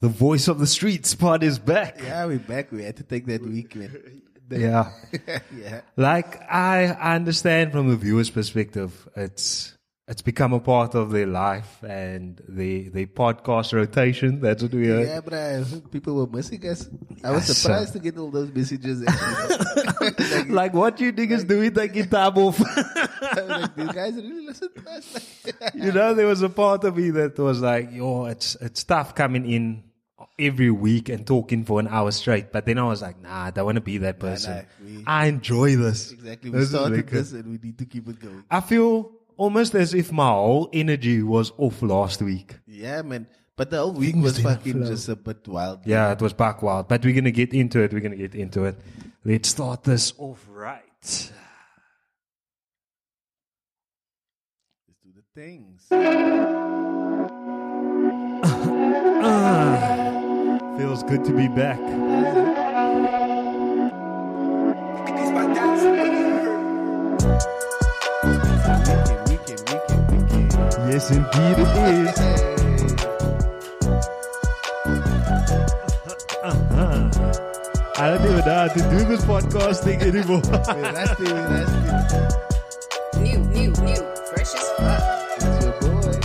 The voice of the streets pod is back. Yeah, we're back. We had to take that week, man. Yeah. yeah. Like I I understand from the viewer's perspective, it's it's become a part of their life and the the podcast rotation. That's what we heard. Yeah, but I, people were missing us. I was Yes, surprised sir. to get all those messages. like, Like what you niggas doing taking time off? Like, these guys really listen to us. You know, there was a part of me that was like, yo, it's it's tough coming in every week and talking for an hour straight. But then I was like, nah, I don't want to be that person. nah, we- I enjoy this. exactly. We This is started this and we need to keep it going. I feel almost as if my whole energy was off last week. Yeah, man. But the whole week Things was fucking just a bit wild. Yeah, it was back wild. But we're gonna get into it. We're gonna get into it. Let's start this off right. Let's do the things. Ah, feels good to be back. Weekend, weekend, weekend, weekend. Yes, indeed it is. Uh-huh. I don't even know how to do this podcast thing anymore. We're rusty, we're. New, new, new. Fresh as fuck. It's your boy.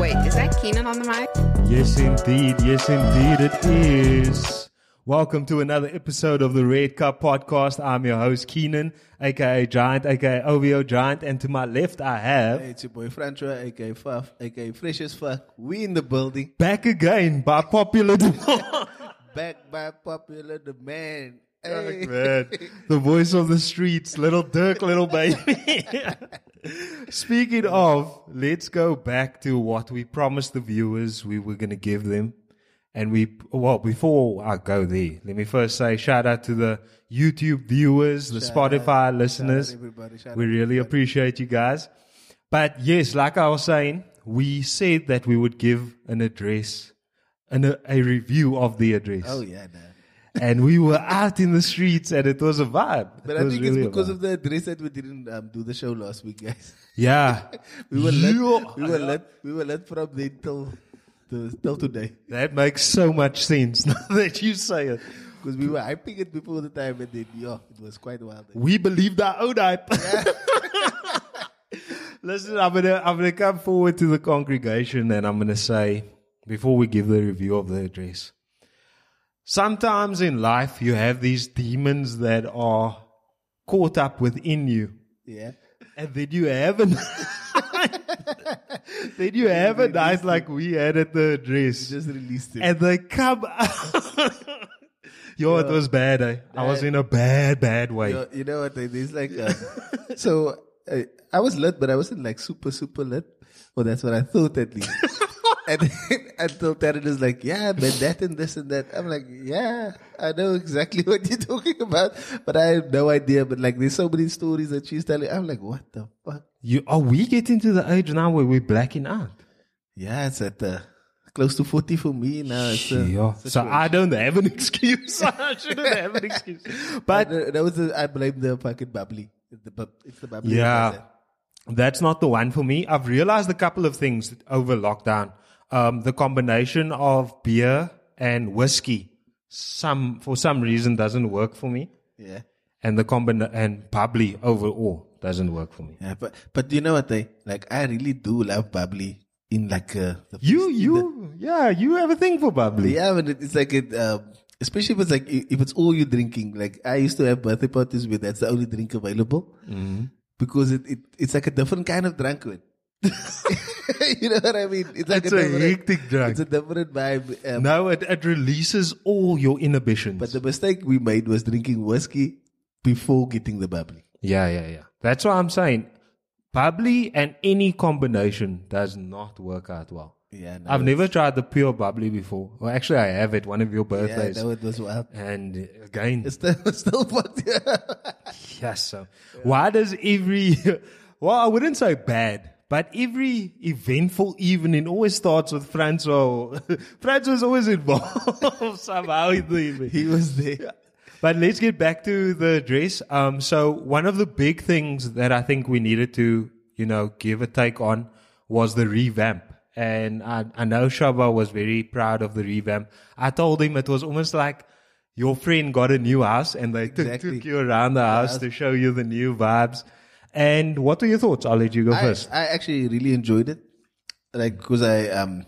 Wait, is that Keanan on the mic? Yes, indeed. Yes, indeed it is. Welcome to another episode of the Red Cup Podcast. I'm your host, Keanan, aka Giant, aka OVO Giant, and to my left I have Hey, it's your boy Francois, aka Faf, aka Fresh as Fuck. We in the building. back again by popular demand. Back by popular demand. Man, the voice of the streets, little Dirk, little baby. Speaking of, let's go back to what we promised the viewers we were going to give them. And we, well, before I go there, let me first say shout out to the YouTube viewers, the Shout Spotify out- listeners. shout out shout we really appreciate you guys. But yes, like I was saying, we said that we would give an address, and a, a review of the address Oh, yeah, nah. And we were out in the streets and it was a vibe. But It I think really it's because of the address that we didn't um, do the show last week, guys. yeah. We were. Yo, We were lit. We were lit from then till, till, till today. That makes so much sense now that you say it. Because we were hyping it before the time and then, yeah, it was quite wild. We believed our own hype. Listen, I'm gonna I'm gonna come forward to the congregation and I'm gonna say before we give the review of the address. Sometimes in life you have these demons that are caught up within you. Yeah. And then you have a then you have a night like we had at the address. Just released it. and they come out. Yo, it was bad, eh? I was in a bad, bad way. You know, you know what? There's like, um, so uh, I was lit, but I wasn't like super, super lit. Well, that's what I thought at least. And then, until Taryn is like, yeah, but that and this and that. I'm like, yeah, I know exactly what you're talking about, but I have no idea. But like, there's so many stories that she's telling. I'm like, what the fuck? You, are we getting to the age now where we're blacking out? Yeah, it's at uh, close to 40 for me now. Uh, Yeah. a So. I don't have an excuse. I shouldn't have an excuse. But uh, that was the, I blame the fucking bubbly. It's the, bub- it's the bubbly. yeah, that's not the one for me. I've realized a couple of things over lockdown. Um, the combination of beer and whiskey, some, for some reason doesn't work for me. Yeah. And the combina- and bubbly overall doesn't work for me. Yeah, but but you know what they like? I really do love bubbly in like uh, the You, you, yeah, you have a thing for the, bubbly. yeah, but it's like it, um, especially if it's like if it's all you're drinking. Like I used to have birthday parties where that's the only drink available Mm-hmm. because it, it it's like a different kind of drunk. You know what I mean? It's like It's a different- hectic drunk. It's a different vibe. Um, No, it, it releases all your inhibitions. But the mistake we made was drinking whiskey before getting the bubbly. yeah, yeah, yeah. That's what I'm saying. Bubbly and any combination does not work out well. Yeah, no, I've never tried the pure bubbly before. Well, actually, I have at one of your birthdays. Yeah, birthdays. that was, was wild. and again, It's still, it's still fucked. Yeah. yes. So why does every, well, I wouldn't say bad, but every eventful evening always starts with Francois. Francois is always involved somehow in the evening. He was there. But let's get back to the address. Um, so one of the big things that I think we needed to, you know, give a take on was the revamp. and I, I know Shaba was very proud of the revamp. I told him it was almost like your friend got a new house and they Exactly. took you around the house to show you the new vibes. And what are your thoughts? I'll let you go I, first. I actually really enjoyed it, like because I um,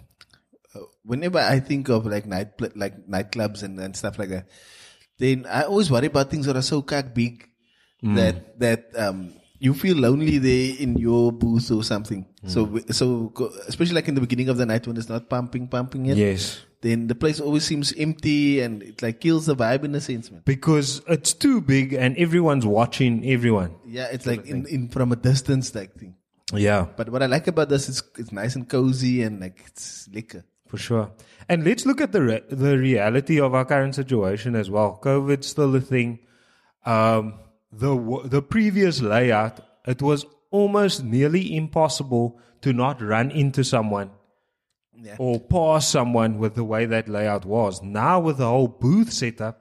uh, whenever I think of like night like nightclubs and, and stuff like that, then I always worry about things that are so kak big that that um you feel lonely there in your booth or something. So so especially like in the beginning of the night when it's not pumping pumping yet, Yes. Then the place always seems empty and it like kills the vibe in a sense, man. Because it's too big and everyone's watching everyone. Yeah, it's like in, in from a distance like thing. Yeah. But what I like about this is it's nice and cozy and like it's liquor. For sure. And let's look at the re- the reality of our current situation as well. COVID's still a thing. Um, the w- the previous layout, it was almost nearly impossible to not run into someone Yeah. or pass someone with the way that layout was. Now with the whole booth setup,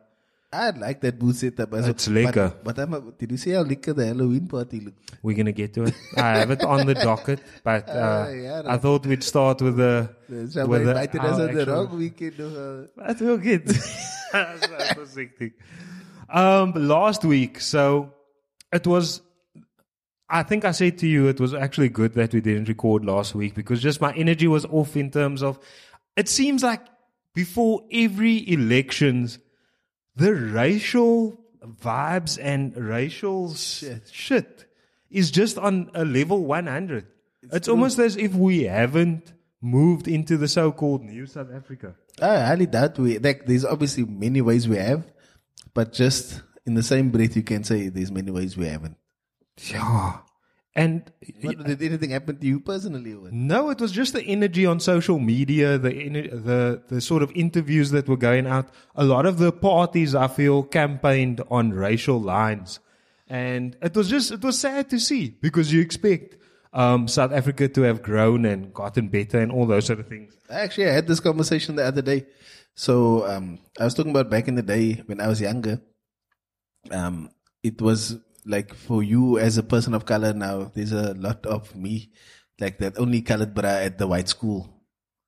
I like that booth setup. as It's well. liquor. But, but I'm a, did you see how liquor the Halloween party looked? we're gonna get to it. I have it on the docket, but uh, yeah, I thought we'd start with the with Somebody the, invited us on the wrong weekend. Uh, That will get. that was. Um, last week, so it was. I think I said to you it was actually good that we didn't record last week because just my energy was off in terms of. It seems like before every elections, the racial vibes and racial shit, shit is just on a level 100. It's, almost as if we haven't moved into the so-called new South Africa. I highly doubt we. Like, there's obviously many ways we have, but just in the same breath, you can say there's many ways we haven't. Yeah. And What, did anything happen to you personally? No, it was just the energy on social media, the the the sort of interviews that were going out. A lot of the parties, I feel, campaigned on racial lines, and it was just it was sad to see because you expect um, South Africa to have grown and gotten better and all those sort of things. Actually, I had this conversation the other day. So um, I was talking about back in the day when I was younger. Um, it was like for you as a person of color now. There's a lot of me, like that only colored bra at the white school,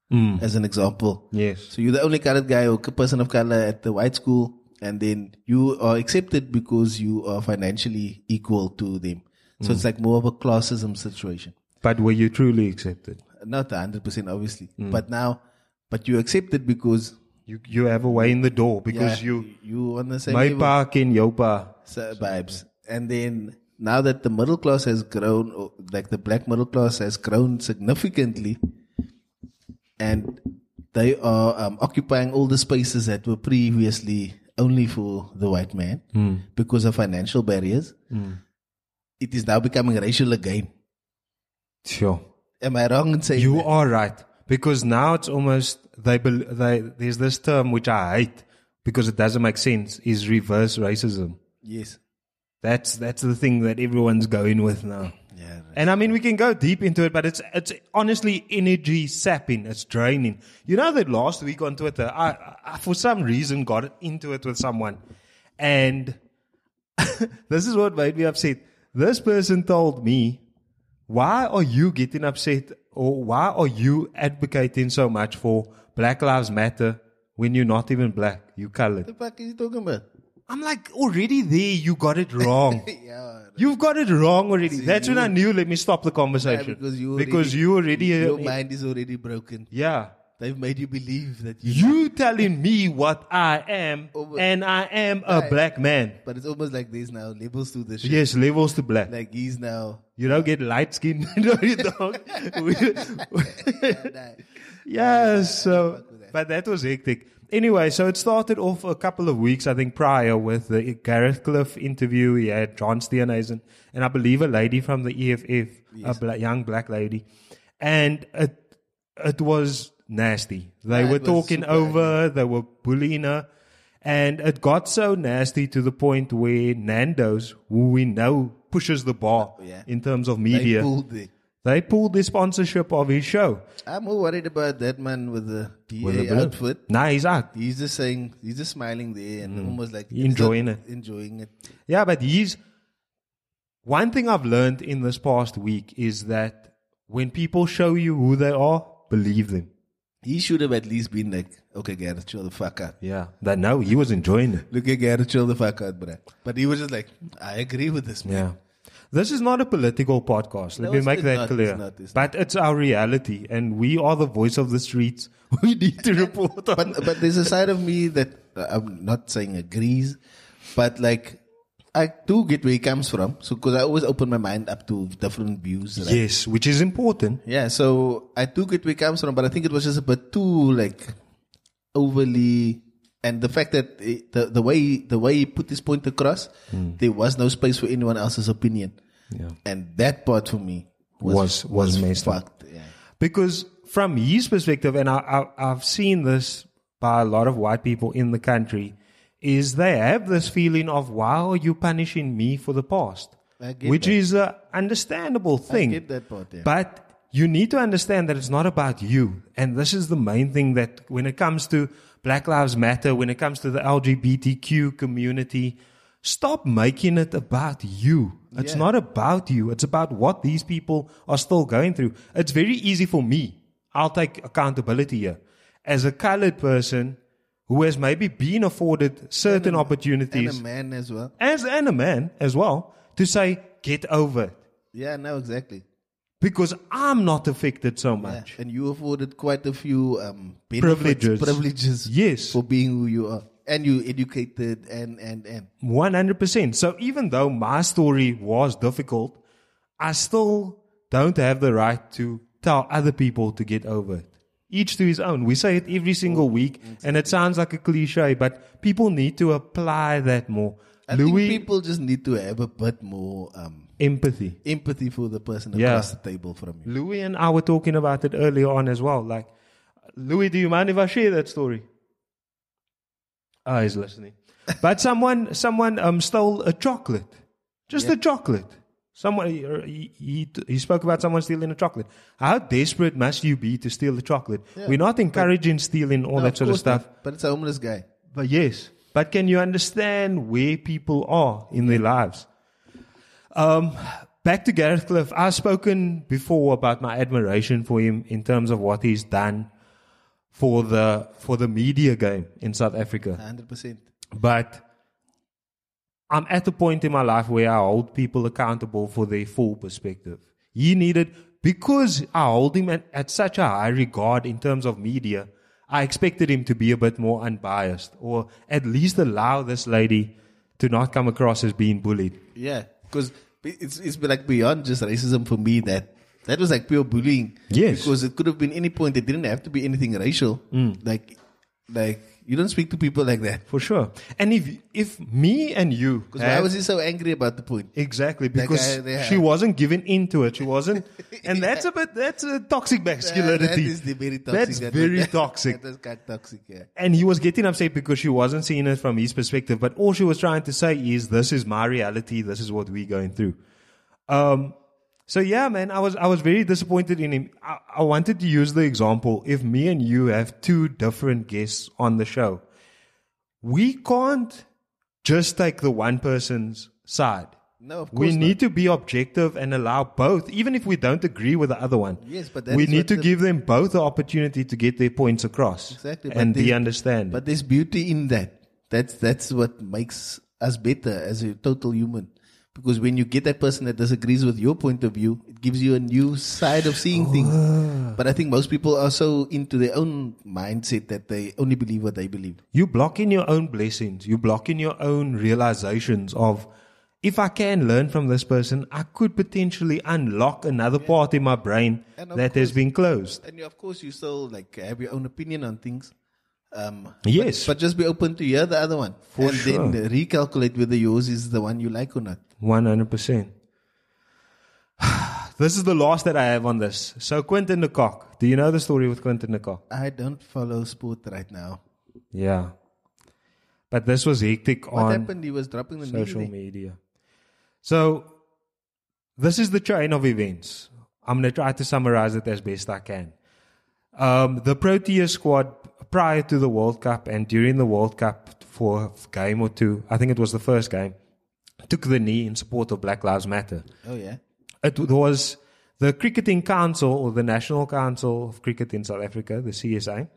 hmm. as an example. Yes. So you're the only colored guy or person of color at the white school, and then you are accepted because you are financially equal to them. So hmm. it's like more of a classism situation But were you truly accepted? not hundred percent, obviously, hmm. but now, but you accept it because You you have a way in the door because yeah, you you on the same my level, pa ken jou pa. so- vibes, and then now that the middle class has grown, like the black middle class has grown significantly, and they are um, occupying all the spaces that were previously only for the white man because of financial barriers. It is now becoming racial again. Sure. Am I wrong in saying You that? are right because now it's almost they bel they there's this term which I hate because it doesn't make sense is reverse racism. Yes. That's that's the thing that everyone's going with now. Yeah. And I mean we can go deep into it, but it's it's honestly energy sapping. It's draining. You know that last week on Twitter, I, I for some reason got into it with someone, and this is what made me upset. This person told me, "Why are you getting upset, or why are you advocating so much for Black Lives Matter when you're not even black? You colored." the fuck is he talking about? I'm like, already there, you got it wrong. Yeah. You've got it wrong already. That's when I knew. Let me stop the conversation Yeah, because you because already- you already Your uh, mind is already broken. yeah. They've made you believe that you. You telling me what I am, Over- and I am a Right. black man. But it's almost like there's now levels to this shit. Yes, levels to black. Like he's now. you don't get light skin. no, you don't. We- Nah. yeah, so, but that was hectic. Anyway, so it started off a couple of weeks, I think, prior with the Gareth Cliff interview. He had John Steenhuisen and I believe a lady from the EFF, a bla- young black lady. And it, it was nasty. They Yeah, were talking over, they were bullying her. And it got so nasty to the point where Nando's, who we know pushes the bar Yeah. in terms of media. They pulled the sponsorship of his show. I'm more worried about that man with the With the outfit. Nah, he's out. He's just saying, he's just smiling there and almost like Mm. Enjoying it. Enjoying it. Yeah, but he's. One thing I've learned in this past week is that when people show you who they are believe them. He should have at least been like, okay, Gareth, chill the fuck out. Yeah. That no, he was enjoying it. Look at Gareth, chill the fuck out, bruh. But he was just like, I agree with this, man. Yeah. This is not a political podcast. Let No, me make that not, clear. it's not, it's but it's our reality, and we are the voice of the streets. We need to report on. But but there's a side of me that uh, I'm not saying agrees, but like I do get where he comes from. So because I always open my mind up to different views. Right? yes, which is important. Yeah, so I do get where he comes from, but I think it was just a bit too like overly, and the fact that it, the the way the way he put this point across, hmm. there was no space for anyone else's opinion, Yeah. and that part for me was Was- was messed up. fucked. Yeah. Because from his perspective, and I, I, I've seen this by a lot of white people in the country, is they have this feeling of, why are you punishing me for the past? Which that. is an understandable thing. I get that part, yeah. But you need to understand that it's not about you. And this is the main thing that when it comes to Black Lives Matter, when it comes to the LGBTQ community, stop making it about you. It's Yeah. not about you. It's about what these people are still going through. It's very easy for me. I'll take accountability here. As a colored person who has maybe been afforded certain And opportunities, And a man as well. as and a man as well, to say, get over it. Yeah, no, exactly. Because I'm not affected so Yeah. much. And you afforded quite a few um, Privileges. privileges Yes. for being who you are. And you educated and, and, and. 100%. So even though my story was difficult, I still don't have the right to tell other people to get over it. Each to his own. We say it every single week, and it sounds like a cliche, but people need to apply that more. I Louis, think people just need to have a bit more um, empathy. empathy for the person Yeah. across the table from you. Louis and I were talking about it earlier on as well. Like, Louis, do you mind if I share that story? Ah, he's listening. But someone, someone um, stole a chocolate, just a chocolate. Someone he, he he spoke about someone stealing a chocolate. How desperate must you be to steal a chocolate? We're not encouraging stealing all No, that sort of course stuff. not, But it's a homeless guy. But yes, but can you understand where people are in their lives? Um, back to Gareth Cliff. I've spoken before about my admiration for him in terms of what he's done for the for the media game in South Africa. 100%. But I'm at the point in my life where I hold people accountable for their full perspective. He needed, because I hold him at, at such a high regard in terms of media, I expected him to be a bit more unbiased or at least allow this lady to not come across as being bullied. Yeah. Because it's, it's been like beyond just racism for me that that was like pure bullying. Yes. Because it could have been any point. It didn't have to be anything racial. Mm. Like, like, you don't speak to people like that. For sure. And if if me and you Because why was he so angry about the point? Exactly, because guy she wasn't given into it. She wasn't, and that's a bit that's a toxic masculinity. that is the very toxic. That's that very was- toxic. That is kind of toxic, yeah. And he was getting upset because she wasn't seeing it from his perspective. But all she was trying to say is, "This is my reality. This is what we're going through." Um. So yeah, man, I was I was very disappointed in him. I, I wanted to use the example: if me and you have two different guests on the show, we can't just take the one person's side. No, of course we not. need to be objective and allow both, even if we don't agree with the other one. Yes, but we need to the- give them both the opportunity to get their points across. Exactly, and they understand. But there's beauty in that. That's that's what makes us better as a total human. Because when you get that person that disagrees with your point of view, it gives you a new side of seeing things. Oh. But I think most people are so into their own mindset that they only believe what they believe. you block in your own blessings. You block in your own realizations of, if I can learn from this person, I could potentially unlock another part in my brain that has been closed. And of course, you still like have your own opinion on things. Um, Yes. but just be open to hear the other one, For and sure. then recalculate whether yours is the one you like or not. 100%. this is the last that I have on this. So, Quinton de Kock. Do you know the story with Quinton de Kock? I don't follow sport right now. Yeah. But this was hectic What on happened? He was dropping the social knee. media. So, this is the chain of events. I'm going to try to summarize it as best I can. Um, the Proteas squad, prior to the World Cup and during the World Cup for a game or two, I think it was the first game, took the knee in support of Black Lives Matter. Oh yeah. It was the Cricketing Council or the National Council of Cricket in South Africa, the CSA,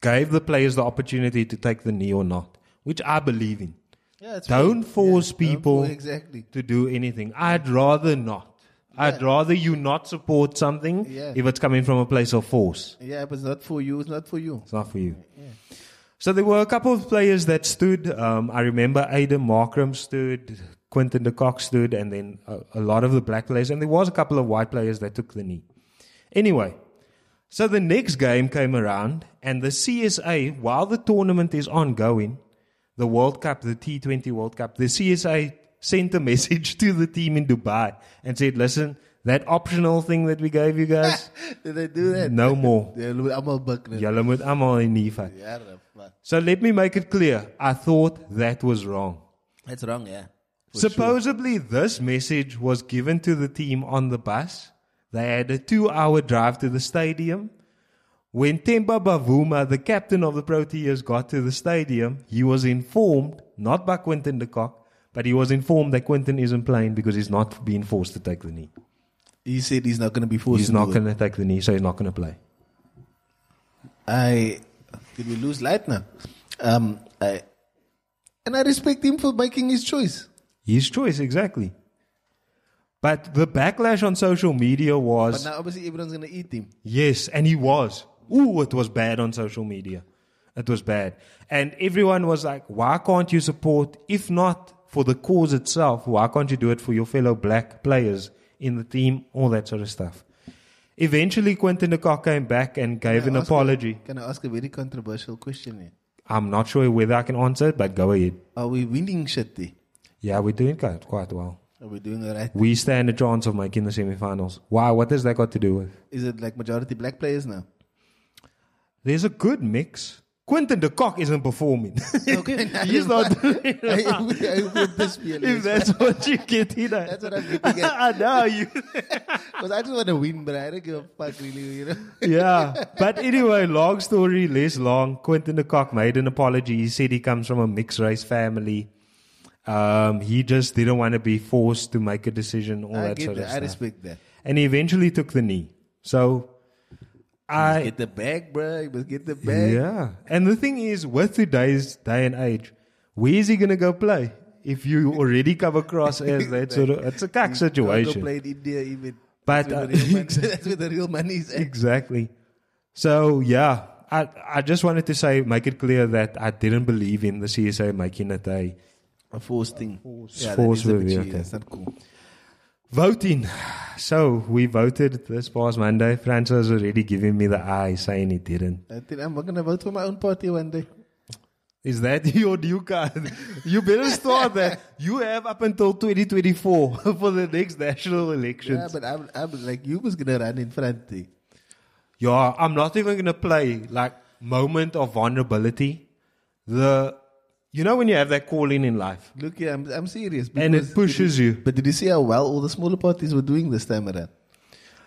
gave the players the opportunity to take the knee or not, which I believe in. Yeah, it's Don't force Yeah, don't people exactly. to do anything. I'd rather not. I'd rather you not support something Yeah. if it's coming from a place of force. Yeah, but it's not for you. It's not for you. It's not for you. So there were a couple of players that stood. Um, I remember Aidan Markram stood, Quinton de Kock stood, and then a, a lot of the black players. And there was a couple of white players that took the knee. Anyway, so the next game came around, and the CSA, while the tournament is ongoing, the World Cup, the T20 World Cup, the CSA sent a message to the team in Dubai and said, listen, that optional thing that we gave you guys, Did they do that? no more. Yeah, look, I'm all buck now. Julle moet almal in nie vat. So let me make it clear. I thought that was wrong. That's wrong, yeah. Supposedly, this message was given to the team on the bus. They had a two hour drive to the stadium. When Temba Bavuma, the captain of the Proteas, got to the stadium, he was informed, not by Quinton de Kock, but he was informed that Quinton isn't playing because he's not being forced to take the knee. He said he's not going to be forced He's to not going to take the knee, so he's not going to play. I did we lose Leitner? Um, I and I respect him for making his choice. His choice, exactly. But the backlash on social media was. But now obviously everyone's gonna eat him. Yes, and he was. Ooh, it was bad on social media. It was bad. And everyone was like, why can't you support, if not for the cause itself, why can't you do it for your fellow black players in the team, all that sort of stuff. Eventually, Quinton de Kock came back and gave Can an ask a- apology. can I ask a very controversial question here? I'm not sure whether I can answer it, but go ahead. Are we winning shit there? Yeah, we're doing quite, quite well. Are we doing all right? We stand a chance of making the semifinals. Why? What has that got to do with? Is it like majority black players now? There's a good mix. Quinton de Kock isn't performing. Okay, He's not doing it. I, I, I would this be if that's what you get in at. That's what I'm getting at. I know you. Because I just want to win, but I don't give a fuck really, you know. yeah. But anyway, long story less long. Quinton de Kock made an apology. He said he comes from a mixed race family. Um, he just didn't want to be forced to make a decision, all I that sort of I stuff. respect that. And he eventually took the knee. So I Get the bag, bro. You must get the bag. Yeah. And the thing is, with today's day and age, where is he going to go play? If you already come across as that sort of, it's a cack Go situation. play in India even. But, that's, where uh, the real money, that's where the real money is at. Exactly. So yeah, I I just wanted to say, make it clear that I didn't believe in the CSA making it a A forced thing. yeah, force a with bit you, okay. That's not cool. Voting. So we voted this past Monday. Francis already giving me the eye, saying he didn't. I think I'm going to vote for my own party one day. Is that your new card? You better start that. You have up until 2024 for the next national election. Yeah, but I'm, I'm like, you was going to run in front. eh? Yeah, I'm not even gonna play like moment of vulnerability. The you know when you have that calling in life Look here, I'm, I'm serious. and it pushes you. But did you see how well all the smaller parties were doing this time around?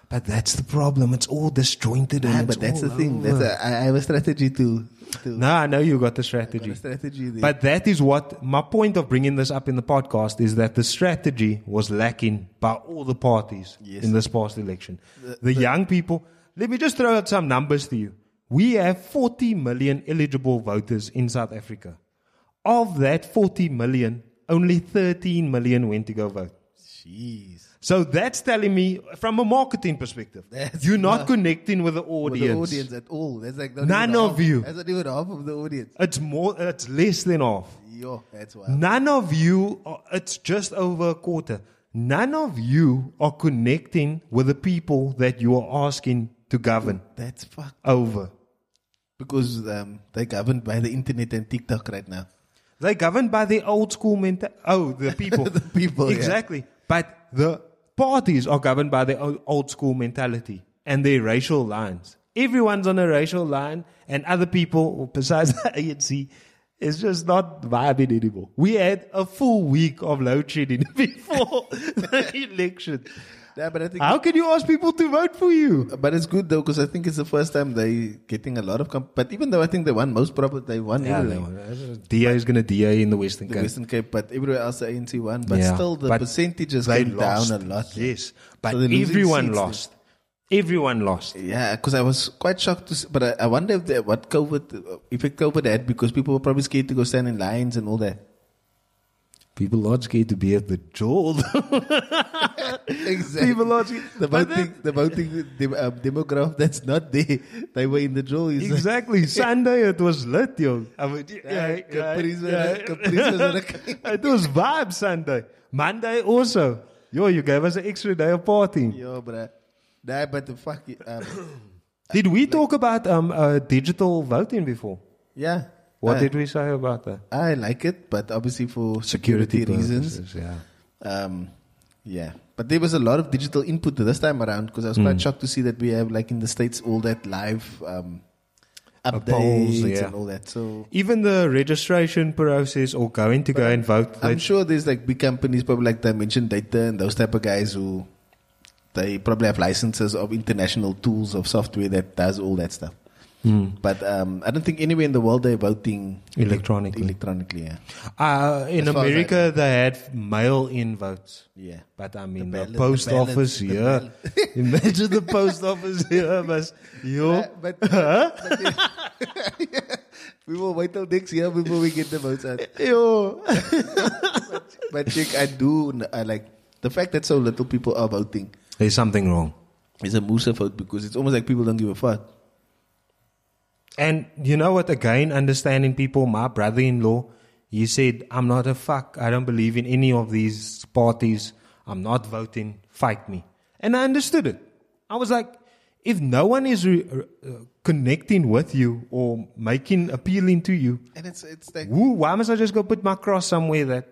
But that's the problem. It's all disjointed and Ah, it's but that's all the thing. over. That's a, I, I have a strategy to. to no, I know you got the strategy. a strategy there. But that is what my point of bringing this up in the podcast is that the strategy was lacking by all the parties Yes. in this past election. The, young people, let me just throw out some numbers to you. We have 40 million eligible voters in South Africa. Of that 40 million, only 13 million went to go vote. Jeez. So that's telling me, from a marketing perspective, That's you're not not- connecting with the audience. the audience at all. That's like None of half, you. That's not even half of the audience. It's more. It's less than half. Yo, that's why. None of you, are, it's just over a quarter. None of you are connecting with the people that you are asking to govern That's fuck. over. Because um, they're governed by the internet and TikTok right now. They're governed by the old school mental. Oh, the people. The people, yeah. Exactly. But the parties are governed by the old, old school mentality and their racial lines. Everyone's on a racial line, and other people, besides the ANC, is just not vibing anymore. We had a full week of load shedding before the election. Yeah, but I think How can you ask people to vote for you? But it's good though because I think it's the first time they getting a lot of. Comp- but even though I think they won most probably they won yeah, everything. DA is going to DA in the Western The Cape. Western Cape, but everywhere else the ANC won. But Yeah, still, the but percentages They came lost. down a lot. Yes, but So everyone lost. Everyone lost. Yeah, because I was quite shocked to see, but I, I wonder if the, what COVID uh, it COVID had because people were probably scared to go stand in lines and all that. People scared to be at the jail. Exactly. People are the But voting, the voting dem- uh, demographic that's not there. They were in the draw. Is Exactly. Sunday it was lit, yo. I mean, Yeah, Capri's were- Capri's was on a- It was vibe Sunday. Monday also. Yo, you gave us an extra day of partying. Yo, bruh. Nah, but the fuck. Um, Did we talk about um, uh, digital voting before? yeah. What I, did we say about that? I like it, but obviously for security, reasons. purposes, Yeah. Um, yeah, but there was a lot of digital input this time around because I was Mm. quite shocked to see that we have, like in the states, all that live um, updates polls, yeah. and all that. So Even the registration process or going to go and vote. I'm sure there's like big companies, probably like Dimension Data and those type of guys who they probably have licenses of international tools of software that does all that stuff. Hmm. But um, I don't think anywhere in the world they're voting Electronically. Electronically, yeah. Uh, in As far I America, they had mail-in votes. Yeah. But I mean, The the, post the ballot- office the here. ballot. Imagine the post office here, but yo, Uh, but, but we will wait till next year before we get the votes out. yo. But Chick, I do n- I like the fact that so little people are voting There's something wrong. It's a Musa vote because it's almost like people don't give a fuck. And you know what? Again, understanding people. My brother-in-law, he said, "I'm not a fuck. I don't believe in any of these parties. I'm not voting. Fight me." And I understood it. I was like, if no one is re- uh, connecting with you or making appealing to you, And it's it's like who, why must I just go put my cross somewhere that?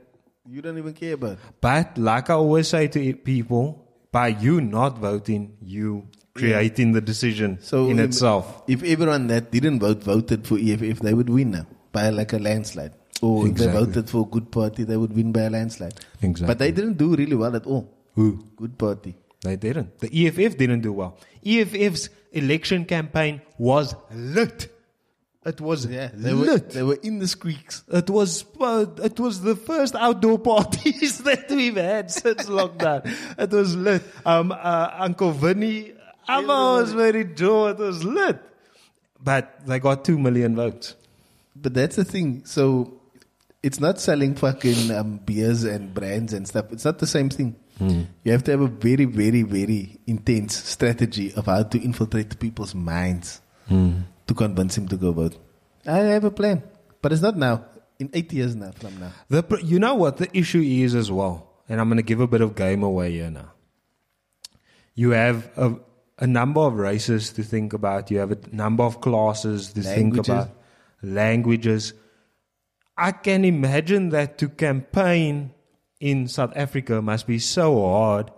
you don't even care about. But like I always say to people, by you not voting, you creating the decision So in im- itself. If everyone that didn't vote voted for EFF, they would win now by like a landslide. Or if they voted for a good party, they would win by a landslide. Exactly. But they didn't do really well at all. Who? Good party. They didn't. The EFF didn't do well. EFF's election campaign was lit. It was Yeah, they were lit. they were in the squeaks. It was uh, it was the first outdoor parties that we've had since lockdown. It was lit. Um, uh, Uncle Vinny, Amma was very joy. It was lit. But they got two million votes. But that's the thing. So it's not selling fucking um, beers and brands and stuff. It's not the same thing. You have to have a very, very, very intense strategy of how to infiltrate people's minds to convince him to go vote. I have a plan, but it's not now. In eight years now from now. The, pr- you know what the issue is as well, and I'm going to give a bit of game away here now. You have a, a number of races to think about. You have a number of classes to think about. Languages. I can imagine that to campaign in South Africa must be so hard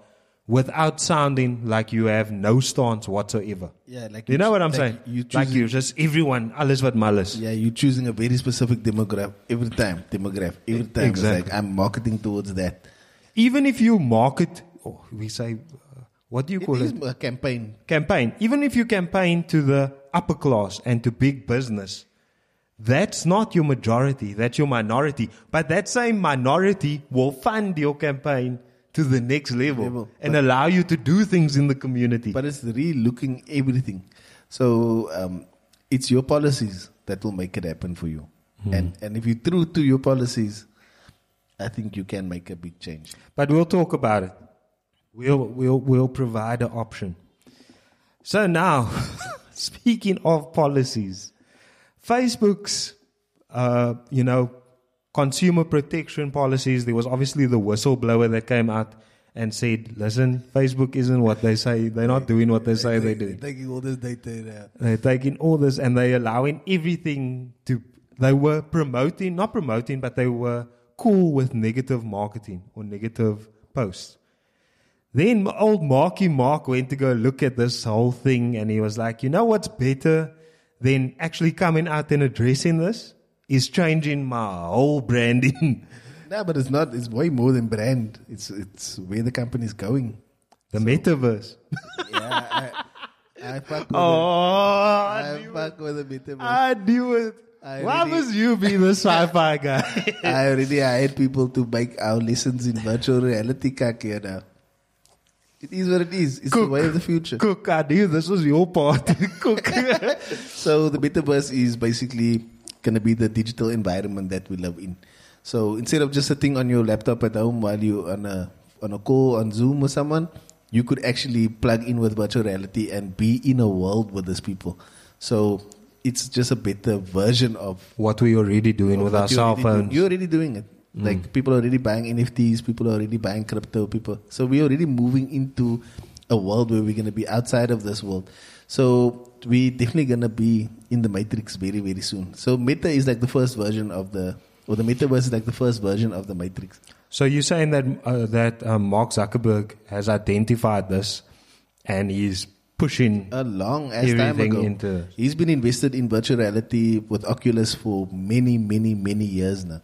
without sounding like you have no stance whatsoever. Yeah, like You you know what I'm like saying? you like choosing- you just everyone, alles wat malas. Yeah, you're choosing a very specific demographic every time. Demographic every time. It's Exactly. like I'm marketing towards that. Even if you market, oh, we say, what do you It call is it? a campaign. Campaign. Even if you campaign to the upper class and to big business, that's not your majority, that's your minority. But that same minority will fund your campaign to the next level, Level. and allow you to do things in the community. But it's really looking everything. So um, it's your policies that will make it happen for you. And and if you're true to your policies, I think you can make a big change. But we'll talk about it. We'll, we'll, we'll provide an option. So now, speaking of policies, Facebook's, uh, you know, consumer protection policies, there was obviously the whistleblower that came out and said, listen, Facebook isn't what they say. They're not doing what they say they're doing. Taking all this data now. They're taking all this and they're allowing everything to. They were promoting, not promoting, but they were cool with negative marketing or negative posts. Then old Marky Mark went to go look at this whole thing and he was like, you know what's better than actually coming out and addressing this? Is changing my whole branding. No, but it's not. It's way more than brand. It's it's where the company is going. The metaverse. Yeah, I, I fuck with Oh, it. I I knew it. fuck with the metaverse. I knew it. I Why really- must you be the sci-fi guy? I already hired people to make our lessons in virtual reality kak here now. It is what it is. It's Cook. the way of the future. Cook, I knew this was your part. Cook. So the metaverse is basically going to be the digital environment that we live in. So instead of just sitting on your laptop at home while you on a on a call on Zoom with someone, you could actually plug in with virtual reality and be in a world with these people. So it's just a better version of what we already doing with our you're cell phones. You're already doing it. Like people are already buying NFTs, people are already buying crypto, people. So we're already moving into a world where we're going to be outside of this world. So we're definitely going to be in the matrix very, very soon. So Meta is like the first version of the, or the metaverse is like the first version of the matrix. So you're saying that uh, that um, Mark Zuckerberg has identified this, and he's pushing. A long as time ago. into- He's been invested in virtual reality with Oculus for many, many, many years now.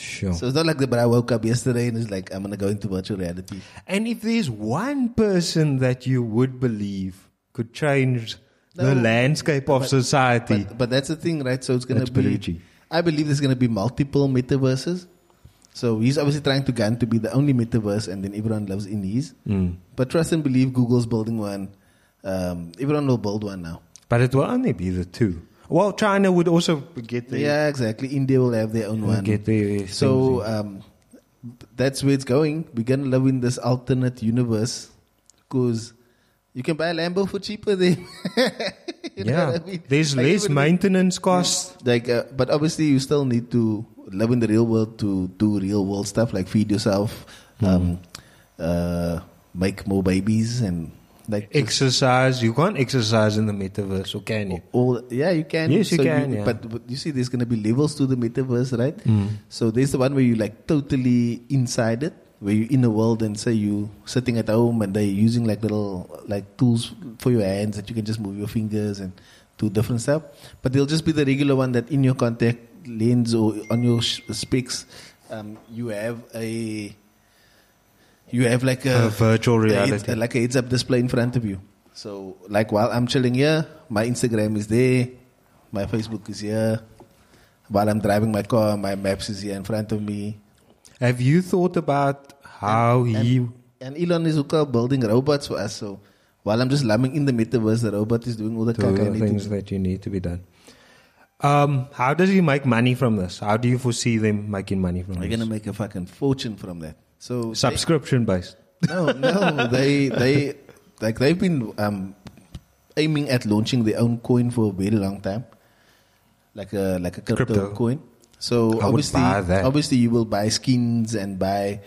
Sure. So it's not like the I woke up yesterday and it's like, I'm going to go into virtual reality. and if there's one person that you would believe could change the No, landscape of society, But, but that's the thing, right? So it's going to be. Belucci. I believe there's going to be multiple metaverses. So he's obviously trying to gun to be the only metaverse, and then everyone loves in his. Mm. But trust and believe, Google's building one. Um, everyone will build one now. but it will only be the two. Well, China would also get there. Yeah, exactly. India will have their own one. get their So um, that's where it's going. We're gonna live in this alternate universe because you can buy a Lambo for cheaper there. You in. know yeah, I mean? there's Like, less maintenance costs. Like, uh, but obviously, you still need to live in the real world to do real world stuff like feed yourself, um, uh, make more babies, and like Exercise. You can't exercise in the metaverse, or can you? all. Yeah, you can. Yes, you can, yeah. But, but you see, there's gonna be levels to the metaverse, right? Mm. So there's the one where you like totally inside it, where you're in the world and say you sitting at home and they're using like little like tools for your hands that you can just move your fingers and do different stuff. But there'll just be the regular one that in your contact lens or on your sh- specs, um, you have a you have like a, A virtual a reality. like a heads up display in front of you. So like while I'm chilling here, my Instagram is there, my Facebook is here. While I'm driving my car, my maps is here in front of me. Have you thought about how he? And Elon is also building robots for us. So while I'm just lumming in the metaverse, the robot is doing all the the to things that you need to be done. Um, how does he make money from this? How do you foresee them making money from We're this? gonna make a fucking fortune from that. So Subscription based. no, no, they they like they've been um, aiming at launching their own coin for a very long time, like a like a crypto, Crypto. coin. So would obviously, obviously you will buy skins and buy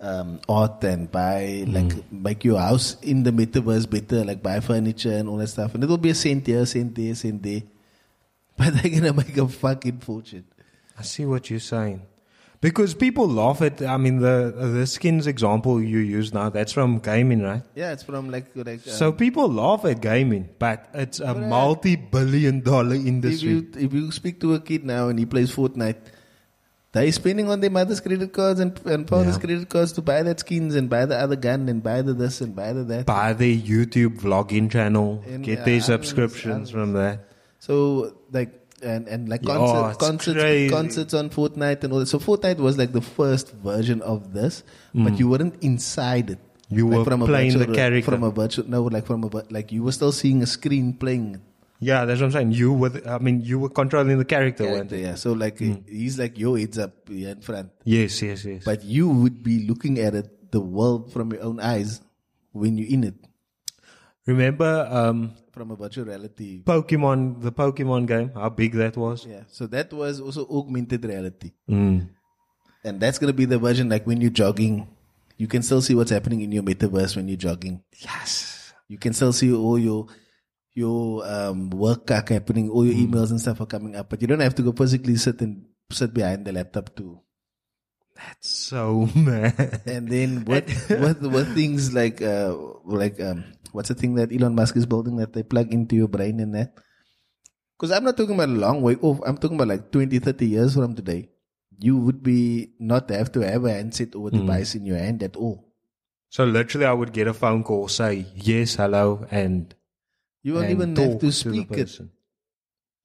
um, art and buy Hmm. like make your house in the metaverse better, like buy furniture and all that stuff. And it'll be a cent here, cent there, cent there. But they're gonna make a fucking fortune. I see what you're saying. Because people laugh at, I mean, the the skins example you use now, that's from gaming, right? Yeah, it's from like like. um, so people laugh at gaming, but it's a multi billion dollar if industry. you if you speak to a kid now and he plays Fortnite, they're spending on their mother's credit cards and, and father's Yeah. credit cards to buy that skins and buy the other gun and buy the this and buy the that. Buy their YouTube vlogging channel, And, get yeah, their subscriptions others. from that. So like and and like concert, it's concerts crazy. concerts on Fortnite and all that. So Fortnite was like the first version of this, Mm. but you weren't inside it. You Like were playing the virtual, character. from a virtual no like from a like you were still seeing a screen playing it. Yeah, that's what I'm saying. You were, the- I mean, you were controlling the character, Character, yeah. So like Mm. he's like your heads up here in front. Yes, yes, yes. But you would be looking at it, the world from your own eyes when you're in it, Remember um, from a virtual reality. Pokemon, the Pokemon game, how big that was? Yeah. So that was also augmented reality. Mm. And that's going to be the version like when you're jogging, you can still see what's happening in your metaverse when you're jogging. Yes. You can still see all your your um, work happening, all your emails and stuff are coming up, but you don't have to go physically sit and sit behind the laptop too. That's so mad. And then what what what things like uh like um what's the thing that Elon Musk is building that they plug into your brain and that? Because I'm not talking about a long way off. I'm talking about like 20, 30 years from today. You would be not have to have a handset or a hmm. device in your hand at all. So literally, I would get a phone call, say yes, hello, and You won't and even have to speak it.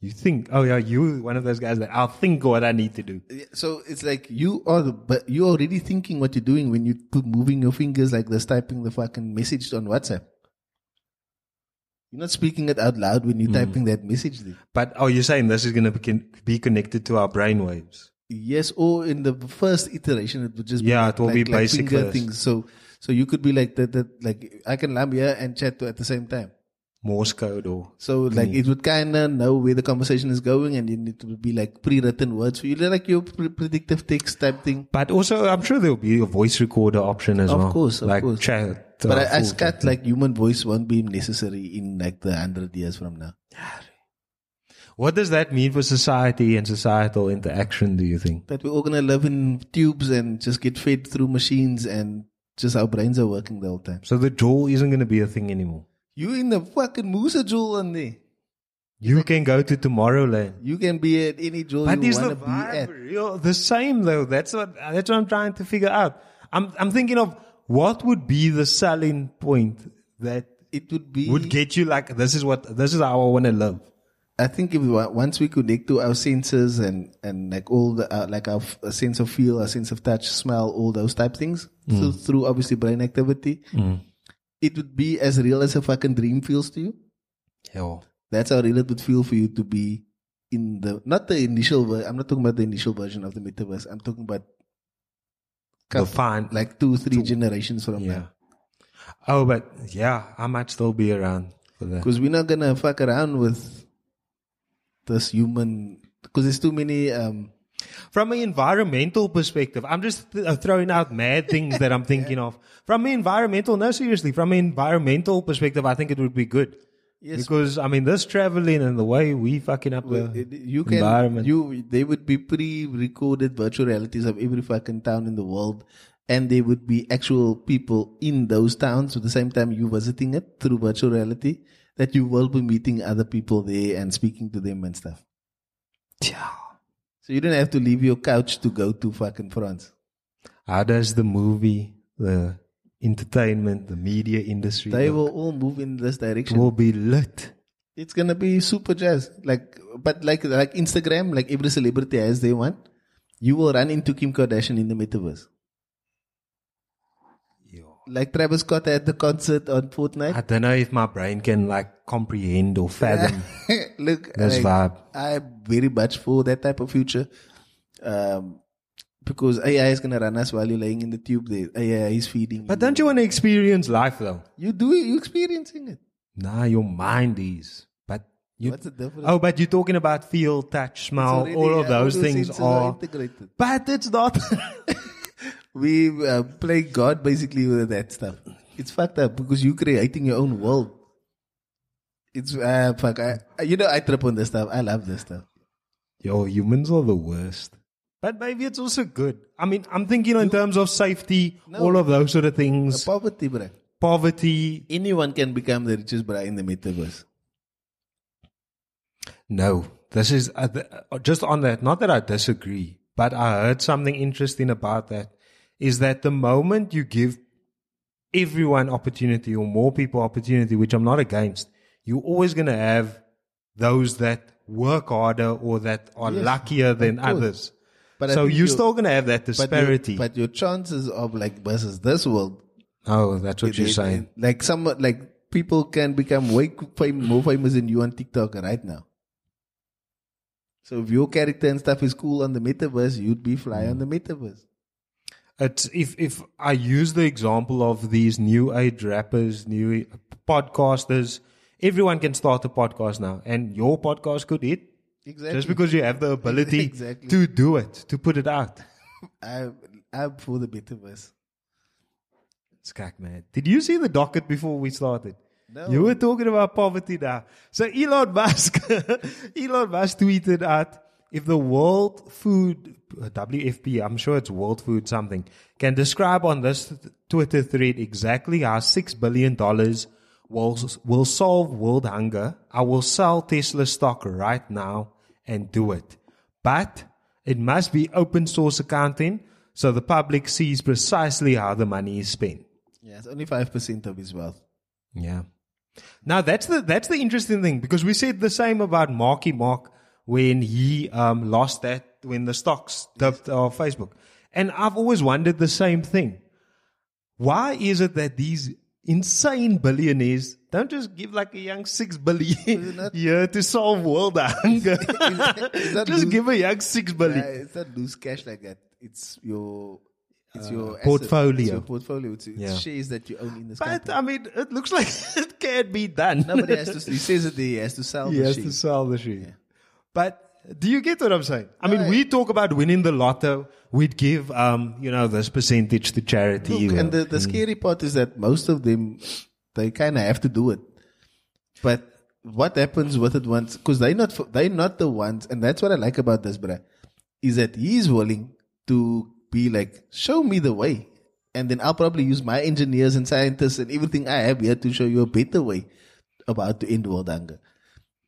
You think? Oh yeah, you one of those guys that I'll think what I need to do. So it's like you are, the, but you're already thinking what you're doing when you put moving your fingers like this, typing the fucking message on WhatsApp. You're not speaking it out loud when you're Hmm. typing that message. There. But oh, you're saying this is going to be connected to our brainwaves? Yes, or in the first iteration, it would just Yeah, be it will like, be like basic first. things. So, so you could be like that, that, like I can lam here and chat to at the same time. Morse code or So like it would kind of know where the conversation is going, and then it would be like pre-written words for you, like your pre- predictive text type thing. But also, I'm sure there'll be a voice recorder option as Of well. course, of like course. chat. But I, I scat like human voice won't be necessary in like the hundred years from now. what does that mean for society and societal interaction? Do you think? That we're all gonna live in tubes and just get fed through machines and just our brains are working the whole time. So the jaw isn't going to be a thing anymore. You in the fucking Musa jewel on there. You can go to Tomorrowland. You can be at any jewel But you is wanna be at. vibe real the same though? That's what that's what I'm trying to figure out. I'm I'm thinking of what would be the selling point that It would be. would get you like this is what this is how I want to live. I think if we, once we connect to our senses and and like all the uh, like our f- a sense of feel, a sense of touch, smell, all those type things through, through obviously brain activity, it would be as real as a fucking dream feels to you. Hell, That's how real it would feel for you to be in the not the initial. Ver- I'm not talking about the initial version of the metaverse. I'm talking about The fine like two, three generations from Yeah. now. Oh, but yeah, I might still be around for that. Because we're not gonna fuck around with this human. Because there's too many. um From an environmental perspective, I'm just th- uh, throwing out mad things that I'm thinking of. From an environmental, no, seriously, from an environmental perspective, I think it would be good. Yes. Because, I mean, this traveling and the way we fucking up the It- you can environment. you they would be pre-recorded virtual realities of every fucking town in the world and there would be actual people in those towns at the same time you visiting it through virtual reality that you will be meeting other people there and speaking to them and stuff Yeah. so you don't have to leave your couch to go to fucking France How does the movie, the entertainment, the media industry they will all move in this direction will be lit? it's gonna be super jazz like but like like Instagram like every celebrity has their one you will run into Kim Kardashian in the metaverse like Travis Scott at the concert on Fortnite. I don't know if my brain can like comprehend or fathom Look, this like, vibe. I'm very much for that type of future. Um, because AI is gonna run us while you're laying in the tube there. AI is feeding But you. don't you want to experience life though? You do it, you experiencing it. Nah, your mind is. But you. What's the difference? Oh, but you're talking about feel, touch, smell, already- all of those things are. integrated. But it's not. We uh, play God basically with that stuff. It's fucked up because you're creating your own world. It's uh, fuck. I, you know, I trip on this stuff. I love this stuff. Yo, humans are the worst. But maybe it's also good. I mean, I'm thinking in terms of safety, all of those sort of things, Poverty, bro. poverty. Anyone can become the richest bro in the metaverse. No, this is uh, th- uh, just on that. Not that I disagree, but I heard something interesting about that. Is that the moment you give everyone opportunity or more people opportunity, which I'm not against, you're always going to have those that work harder or that are Yes, luckier than others. But so you're you- still going to have that But disparity. but your chances of like versus this world, oh, that's what you're it- saying. it- like some like people can become way fam- more famous than you on TikTok right now. So if your character and stuff is cool on the metaverse, you'd be fly on the metaverse. It's if if I use the example of these new age rappers, new uh, podcasters, everyone can start a podcast now, and your podcast could hit Exactly. just because you have the ability Exactly. to do it, to put it out. I, I'm for the metaverse. Skak man, did you see the docket before we started? No. You were talking about poverty now. So Elon Musk, Elon Musk tweeted out, if the World Food, WFP, I'm sure it's World Food something, can describe on this Twitter thread exactly how $6 billion will, will solve world hunger, I will sell Tesla stock right now and do it. But it must be open source accounting so the public sees precisely how the money is spent. Yeah, it's only five percent of his wealth. Yeah. Now that's the that's the interesting thing because we said the same about Marky Mark when he um, lost that when the stocks dipped off Facebook, and I've always wondered the same thing. Why is it that these insane billionaires don't just give like a young six billion year to solve world hunger? that just lose- give a young six billion. Yeah, it's not loose cash like that. It's your it's your asset. portfolio. It's your portfolio. It's, Yeah. shares that you own in this But company. I mean, it looks like it can't be done. Nobody has to. He says that he has to sell He the has to sell the share. But do you get what I'm saying? I mean, we talk about winning the lotto. We'd give, um, you know, this percentage to charity. Look, and the, the scary part is that most of them, they kind of have to do it. But what happens with it once, because they're not, they're not the ones, and that's what I like about this, bruh, is that he's willing to be like, show me the way. And then I'll probably use my engineers and scientists and everything I have here to show you a better way about to end world hunger.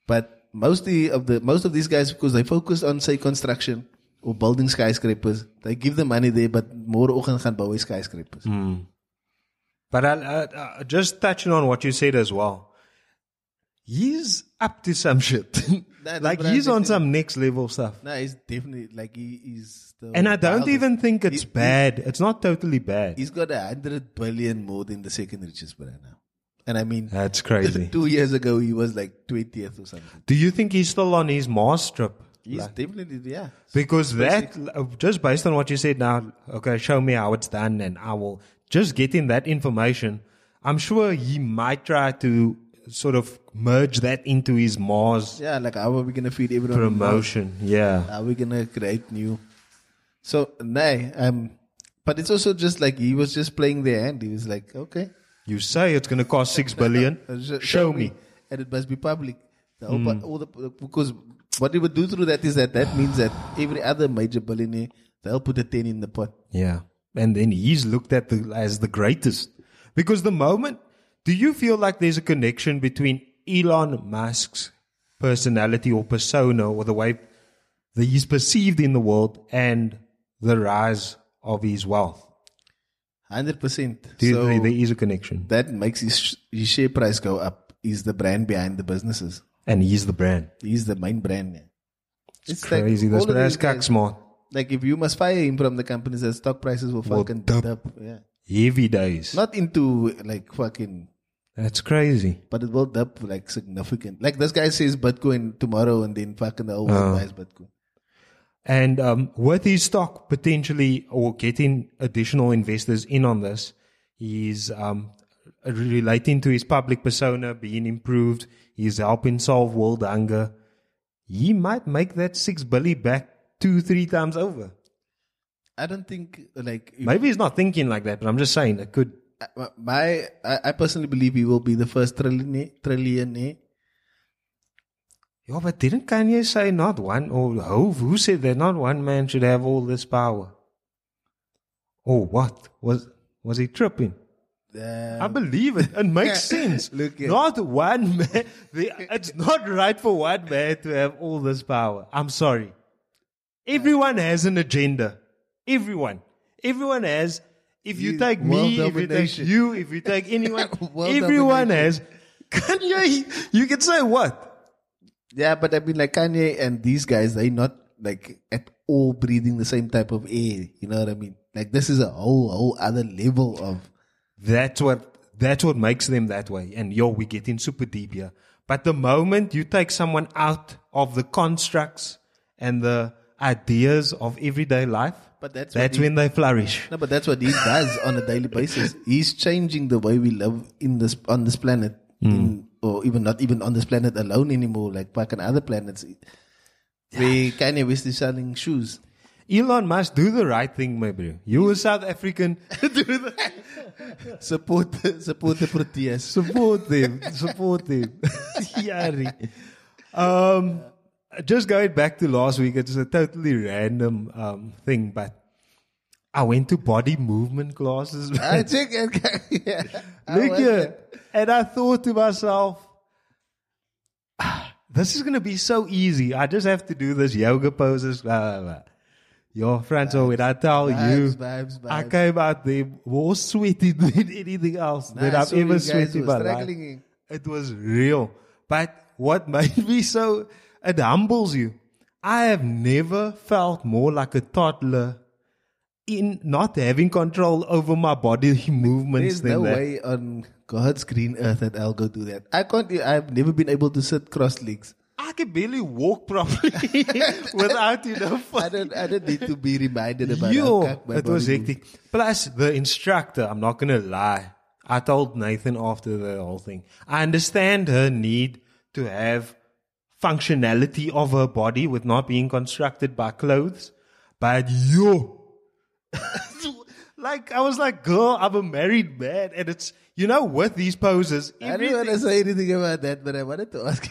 But mostly of the most of these guys, because they focus on say construction or building skyscrapers, they give the money there, but more gaan bouwen skyscrapers. Hmm. But I, I, I, just touching on what you said as well, he's up to some shit. Like he's on some next level stuff. No, he's definitely like he is. The And I don't even think it's He- bad. It's not totally bad. He's got a hundred billion more than the second richest brother now. And I mean, That's crazy. two years ago he was like twentieth or something. Do you think he's still on his Mars trip? He's definitely yeah. Because that, uh, just based on what you said now, okay, show me how it's done and I will just getting that information. I'm sure he might try to sort of merge that into his Mars Yeah, like how are we gonna feed everyone? promotion. Yeah. How are we gonna create new? So nay, um, but it's also just like he was just playing the hand. He was like, okay, You say it's going to cost six billion. Show me. and it must be public. The part- all the, because what he would do through that is that that means that every other major billionaire they'll put a ten in the pot. Yeah. And then he's looked at the, as the greatest. Because the moment, do you feel like there's a connection between Elon Musk's personality or persona or the way that he's perceived in the world and the rise of his wealth? Hundred percent. Do you So think there is a connection? that makes his, his share price go up. Is the brand behind the businesses? And he's the brand. He's the main brand. Yeah. It's, Crazy. of what these that's guys- smart. Like if you must fire him from the company, the stock prices will fucking dip. dip. Yeah. Heavy days. Not into like fucking, That's crazy. but it will dip like significant. Like this guy says Bitcoin tomorrow, and then fucking the whole world buys Bitcoin. And um, with his stock potentially or getting additional investors in on this, he's um, relating to his public persona being improved. He's helping solve world hunger. He might make that six billy back two, three times over. I don't think like Maybe he's not thinking like that, but I'm just saying it could. uh, my I, I personally believe he will be the first trillionaire. trillionaire. Yeah, but didn't Kanye say not one or Hove? Who said that not one man should have all this power? Or what? Was was he tripping? Uh, I believe it. It makes sense. Look not one man. the- It's not right for one man to have all this power. I'm sorry. Everyone has an agenda. Everyone. Everyone has. If you You- take me, if you take you, if you take anyone, everyone domination. has. Kanye, you can say what? Yeah, but I mean, like Kanye and these guys, they not like at all breathing the same type of air. You know what I mean? Like this is a whole, whole other level of. That's what that's what makes them that way. And yo, we get in super deep here. But the moment you take someone out of the constructs and the ideas of everyday life, But that's that's he- when they flourish. No, but that's what he does on a daily basis. He's changing the way we live in this on this planet, in, or even not even on this planet alone anymore. Like back on other planets, where Kanye West is selling shoes. Elon must do the right thing, my bro. You a South African, do the Support, support the Proteas. support them, support them. Yari. Um, just going back to last week, it's a totally random um, thing, but I went to body movement classes. I it. yeah. Look here. And I thought to myself, "Ah, this is going to be so easy. I just have to do this yoga poses. Blah, blah, blah. Yo, Franco, when I tell you, Vibes, vibes, I came out there more sweaty than anything else that I've ever sweated in my life. struggling. It was real. But what made me so, it humbles you. I have never felt more like a toddler in not having control over my body movements There's no that. way on God's green earth that I'll go do that. I can't. I've never been able to sit cross legs. I can barely walk properly without, you know, I don't. I don't need to be reminded about Yo, how it was body moves. hectic. Plus, the instructor, I'm not going to lie. I told Nathan after the whole thing, I understand her need to have functionality of her body with not being constructed by clothes. But yo, like, I was like, girl, I'm a married man. And it's, you know, with these poses, I don't want to say anything about that, but I wanted to ask.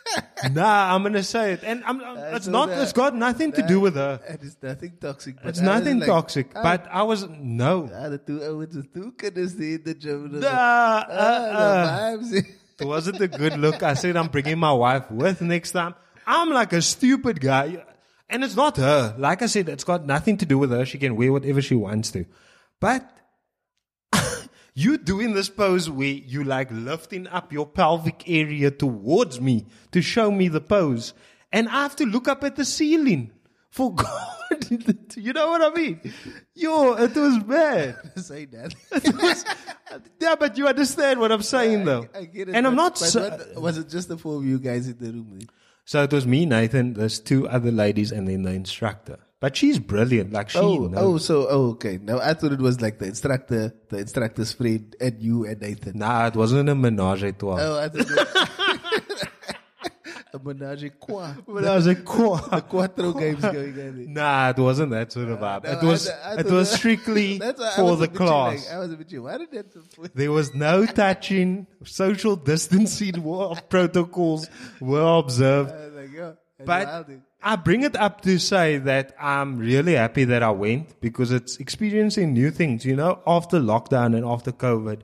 nah, I'm to say it. And I'm, it's not, that- it's got nothing to do with her. And it's nothing toxic. But It's I nothing like, toxic. ah, But I was, no. ah, the two is two goodness in the gym. Nah, uh, ah, uh. the vibes. It wasn't a good look. I said I'm bringing my wife with next time. I'm like a stupid guy. And it's not her. Like I said, it's got nothing to do with her. She can wear whatever she wants to. But you doing this pose where you like lifting up your pelvic area towards me to show me the pose. And I have to look up at the ceiling. For God. you know what I mean? Yo, it was bad. say that. Was, yeah, but you understand what I'm saying, though. I get it. and I'm not. but So, what- was it just the four of you guys in the room? so it was me, Nathan. There's two other ladies, and then the instructor. But she's brilliant. Like she Oh, knows. oh, so oh, okay. Now I thought it was like the instructor, the instructor's friend, and you and Nathan. Nah, it wasn't a menage a trois. Oh, I thought it a menage a trois. Menage a trois. The quattro games going on. Nah, it wasn't that sort of vibe. It was. I- I it was strictly That's why I for was the a bit you, class. I was a bit you. Why did that? There was no touching. Social distancing protocols were observed. I was like, yo, But. I bring it up to say that I'm really happy that I went because it's experiencing new things. You know, after lockdown and after COVID,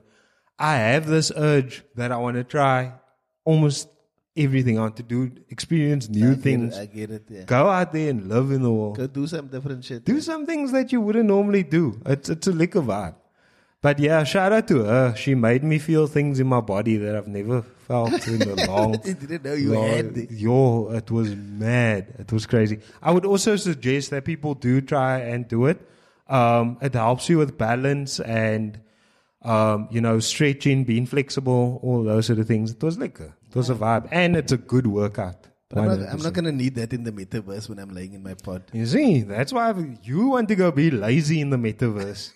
I have this urge that I want to try almost everything. I want to do, experience new I things. it, I get it. Yeah. Go out there and live in the world. Go do some different shit. Do some things that you wouldn't normally do. It's, it's a liquor vibe. But yeah, shout out to her. She made me feel things in my body that I've never felt in a long I didn't know you Yo, had it. Yo, it was mad. It was crazy. I would also suggest that people do try and do it. Um, it helps you with balance and, um, you know, stretching, being flexible, all those sort of things. It was like a, it was a vibe, and it's a good workout. But I'm not, I'm not gonna need that in the metaverse when I'm laying in my pod. You see, that's why you want to go be lazy in the metaverse.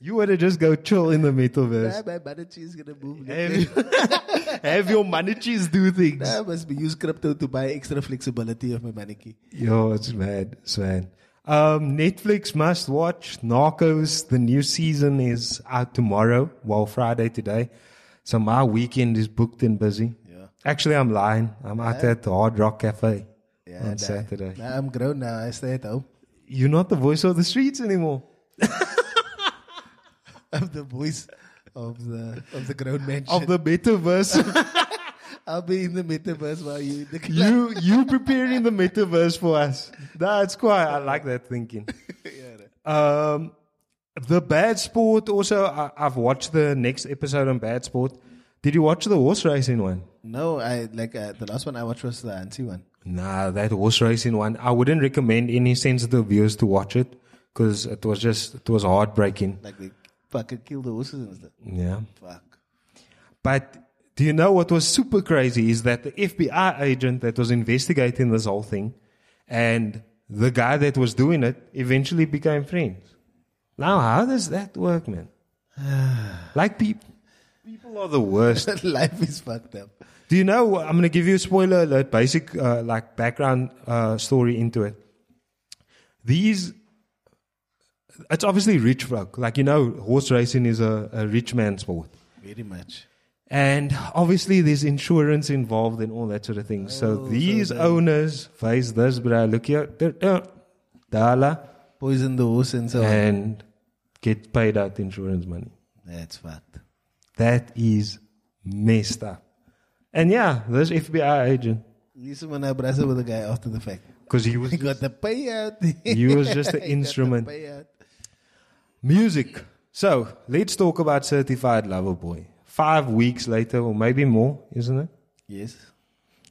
you want to just go chill in the Nah, metaverse. my manatee is gonna move. Have, have your managers do things. Nah, I must be use crypto to buy extra flexibility of my mannequin. Yo, it's mad, it's mad. Um, Netflix must watch Narcos. The new season is out tomorrow. Well, Friday today. So my weekend is booked and busy. Actually, I'm lying. I'm out at the Hard Rock Cafe Yeah, on nah. Saturday. Nah, I'm grown now. I stay at home. You're not the voice of the streets anymore. I'm the voice of the of the grown man. Of the metaverse. I'll be in the metaverse while you you you preparing the metaverse for us. That's quite. I like that thinking. Yeah. Um, the Bad Sport. Also, I, I've watched the next episode on Bad Sport. Did you watch the horse racing one? No, I like uh, the last one I watched was the anti one. Nah, that horse racing one. I wouldn't recommend any sensitive viewers to watch it because it was just it was heartbreaking. Like they fucking kill the horses and stuff. Yeah. Fuck. But do you know what was super crazy is that the FBI agent that was investigating this whole thing and the guy that was doing it eventually became friends. Now, how does that work, man? like people, people are the worst. Life is fucked up. Do you know? I'm going to give you a spoiler alert, basic uh, like background uh, story into it. These, it's obviously rich folk. Like you know, horse racing is a, a rich man's sport. Very much. And obviously, there's insurance involved and all that sort of thing. so these owners face this, bro. Look here, da- da- dollar, Poison the horse and so on. and get paid out insurance money. That's fucked. That is messed up. And yeah, this FBI agent. Listen when I browse with the guy after the fact. because he was He got the payout. He was just an the instrument. music. So let's talk about Certified Lover Boy. Five weeks later, or maybe more, isn't it? Yes.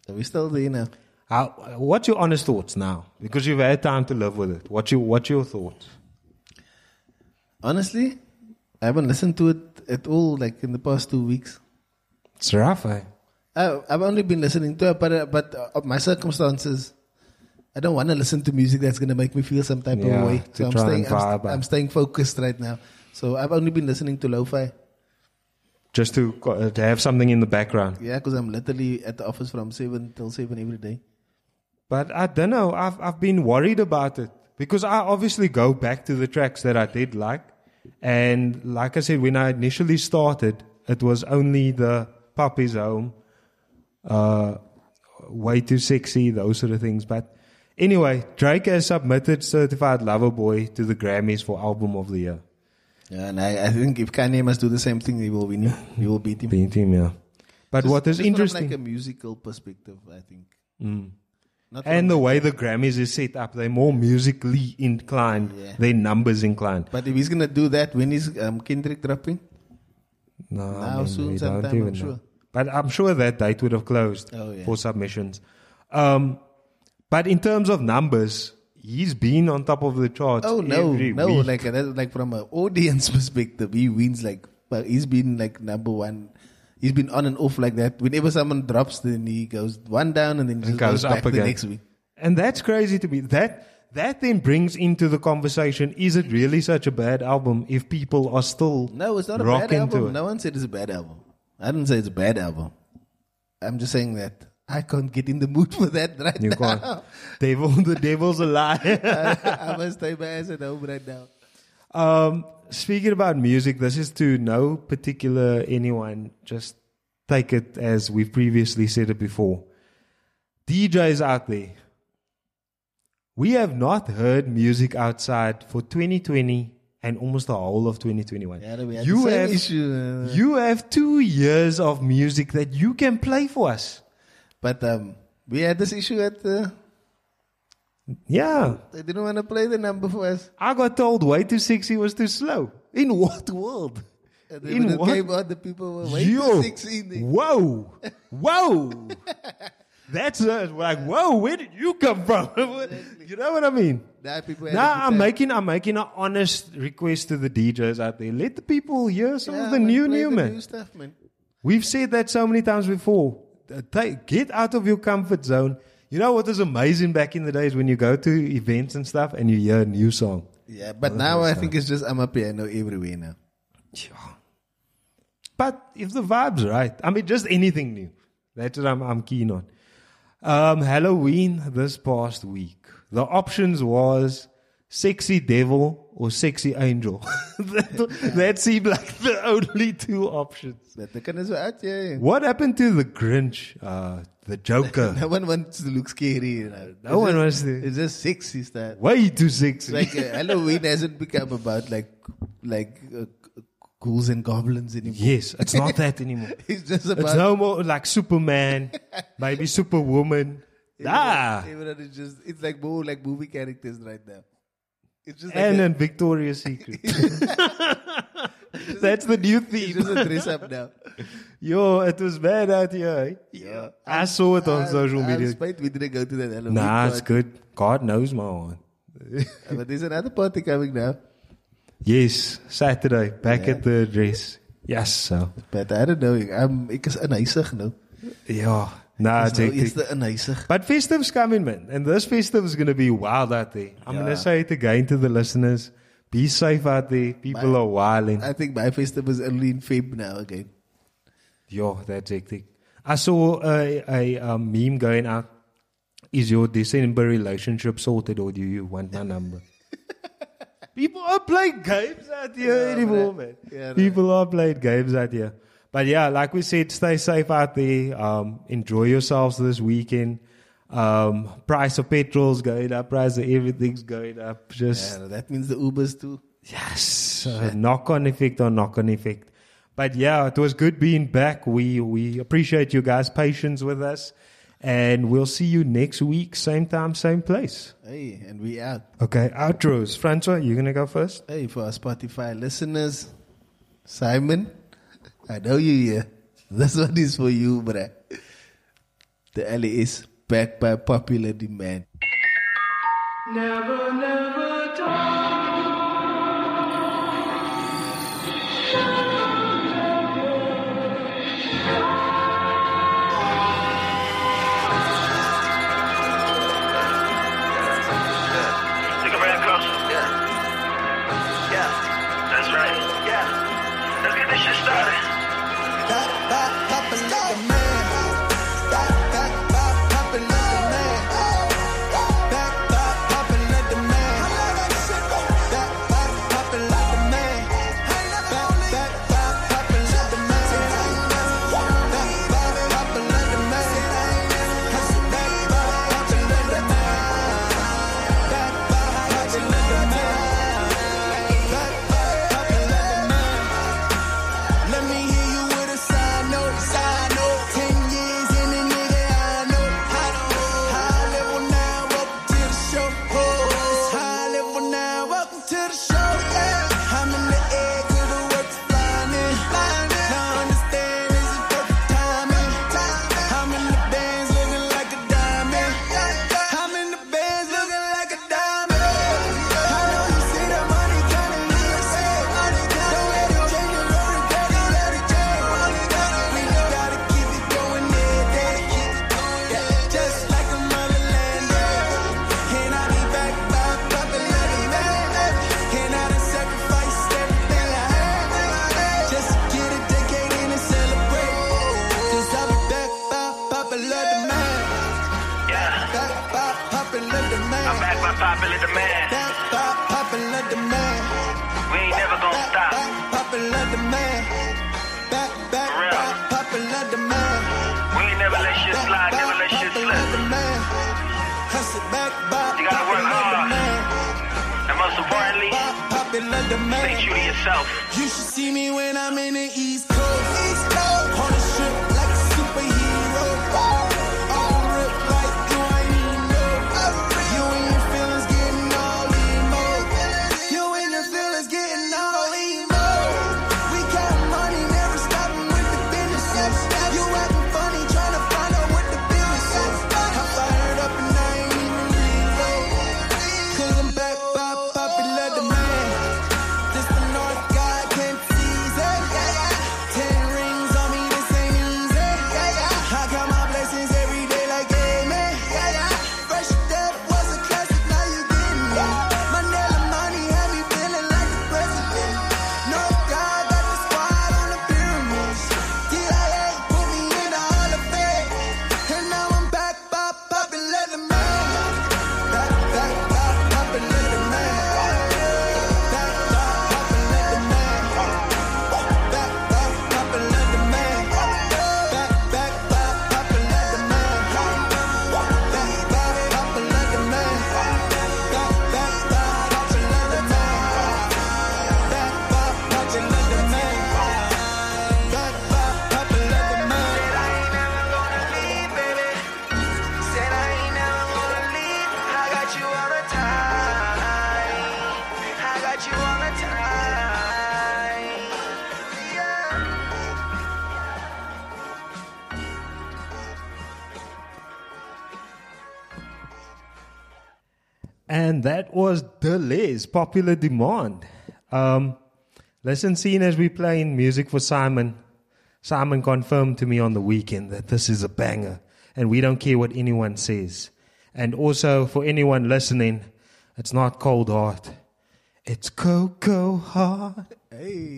Are we're still there now. How, what's your honest thoughts now? Because you've had time to live with it. What's your What's your thoughts? Honestly, I haven't listened to it at all like in the past two weeks. It's rough, eh? I, I've only been listening to it, but uh, but uh, my circumstances, I don't want to listen to music that's going to make me feel some type Yeah, of way. So I'm staying, I'm, st- I'm staying focused right now. So I've only been listening to lo-fi. Just to uh, to have something in the background. Yeah, because I'm literally at the office from seven till seven every day. But I don't know. I've I've been worried about it because I obviously go back to the tracks that I did like, and like I said, when I initially started, it was only the Papi's Home, uh, Way Too Sexy, those sort of things. But anyway, Drake has submitted Certified Lover Boy to the Grammys for Album of the Year. Yeah, and I, I think if Kanye must do the same thing, he will win him. He will beat him. Beat him, yeah. But Just- what is interesting, from like a musical perspective, I think. Mm. Not and the way the Grammys is set up, they're more musically inclined, Yeah. they're numbers inclined. but if he's gonna do that, when is um, Kendrick dropping? No, Now, I mean, soon, sometime, don't I'm even know. sure. But I'm sure that date would have closed Oh, yeah. for submissions. Um, but in terms of numbers, he's been on top of the charts. Oh no, no! week. Like like from an audience perspective, he wins. Like, but he's been like number one. He's been on and off like that. Whenever someone drops, then he goes one down and then just And goes, goes back up the again. next week. and that's crazy to me. That that then brings into the conversation: Is it really such a bad album if people are still No, it's not a bad album. No one said it's a bad album. I didn't say it's a bad album. I'm just saying that I can't get in the mood for that right You now. can't. Devil, the devil's a lie. I must stay my ass at home right now. Um, speaking about music, this is to no particular anyone. Just take it as we've previously said it before. DJs out there, we have not heard music outside for 2020 and almost the whole of 2021. Yeah, you have issue. uh, you have two years of music that you can play for us. but um, we had this issue at the. Yeah, They didn't want to play the number for us. I got told way too sexy was too slow. In what world? And then In when it what? came out, the people were way Yo, too 16. Whoa, whoa. That's uh, like whoa. Where did you come from? you know what I mean? Now people Now I'm making I'm making an honest request to the DJs out there. Let the people hear some Yeah, of the new new man. New stuff, man. We've said that so many times before. Uh, Take, get out of your comfort zone. You know what was amazing back in the days when you go to events and stuff and you hear a new song. Yeah, but now I think it's just amapiano everywhere now. But if the vibe's right, I mean, just anything new. That's what I'm, I'm keen on. Um, Halloween this past week. The options was sexy devil or sexy angel. that, that seemed like the only two options. But the kind of out, yeah. What happened to the Grinch, uh, the Joker? No one wants to look scary. You know. No one just, wants to. It's just sexy stuff. Way too sexy. Like uh, Halloween hasn't become about like like uh, ghouls and goblins anymore. yes, it's not that anymore. It's just about It's no more like Superman, maybe Superwoman. Ah, Everyone is just it's like more like movie characters right now. It's just like and a, in Victoria's Secret. That's the new it's theme. just a dress up now. Yo, it was bad out here. eh? Yeah. I saw it on I'm- social I'm media. spite we didn't go to that Halloween Nah, it's good. God knows my one. But there's another party coming now. Yes, Saturday, back at the address. Yes, so. But I don't know. I'm ek is inhuisig nou. Yeah, nah, Ek is nou it's eers inhuisig. But festive's coming, man. And this festive is going to be wild out there. I'm going to say it again to the listeners. Be safe out there. People are wilding. I think my festival is only in Feb now again. Yo, that's hectic. I saw a, a, um, meme going out. Is your December relationship sorted or do you want my number? People are playing games out here Yeah, anymore, man. man. Yeah, no. People are playing games out here. But yeah, like we said, stay safe out there. Um, enjoy yourselves this weekend. Um, price of petrol's going up, price of everything's going up. Just yeah, that means the Ubers too. Yes, uh, knock on effect on knock on effect. But yeah, it was good being back. We we appreciate you guys' patience with us, and we'll see you next week, same time, same place. Hey, and we out. Okay, outros. Francois, you gonna go first? Hey, for our Spotify listeners, Simon. I know you yeah. This one is for you, bruh. The alley is backed by popular demand. Never, never talk. was Da Les, popular demand. Um, lesson seen as we playing music for Simon. Simon confirmed to me on the weekend that this is a banger and we don't care what anyone says. And also for anyone listening, it's not cold heart. It's cocoa Heart. Hey.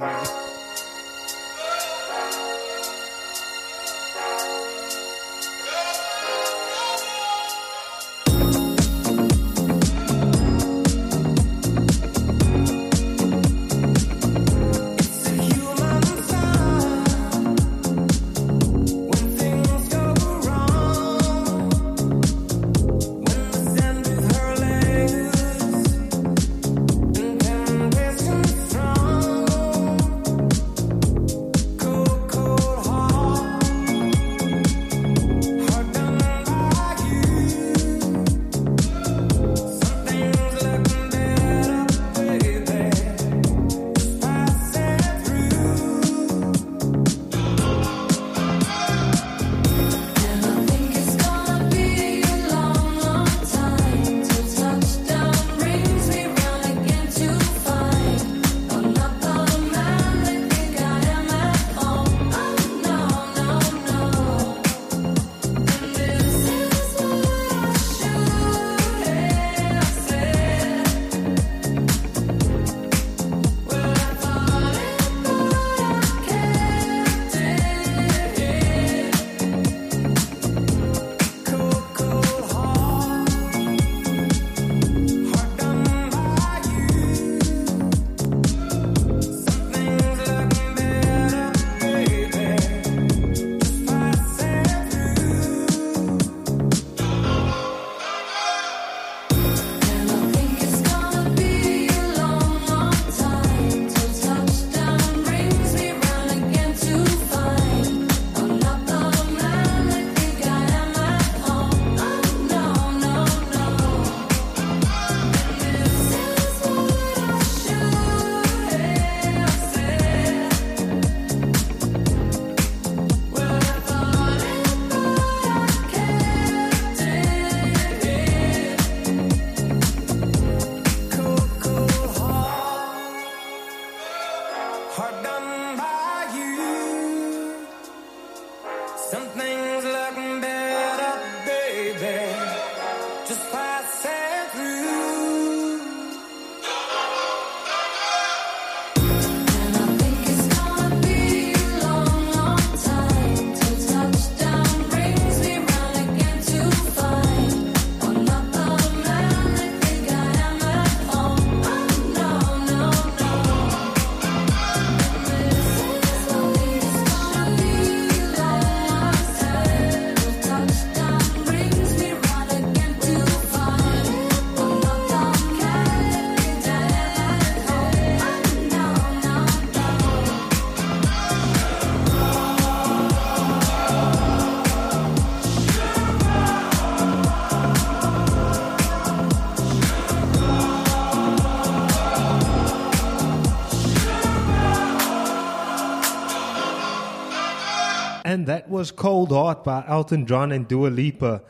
Was Cold Heart by Elton John and Dua Lipa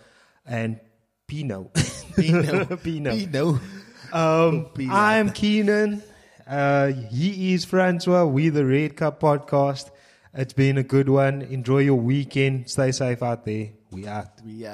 and Pino. Pino. Pino. Pino. Um, Pino. I'm Keanan. Uh, he is Francois. We the Red Cup podcast. It's been a good one. Enjoy your weekend. Stay safe out there. We out. We out.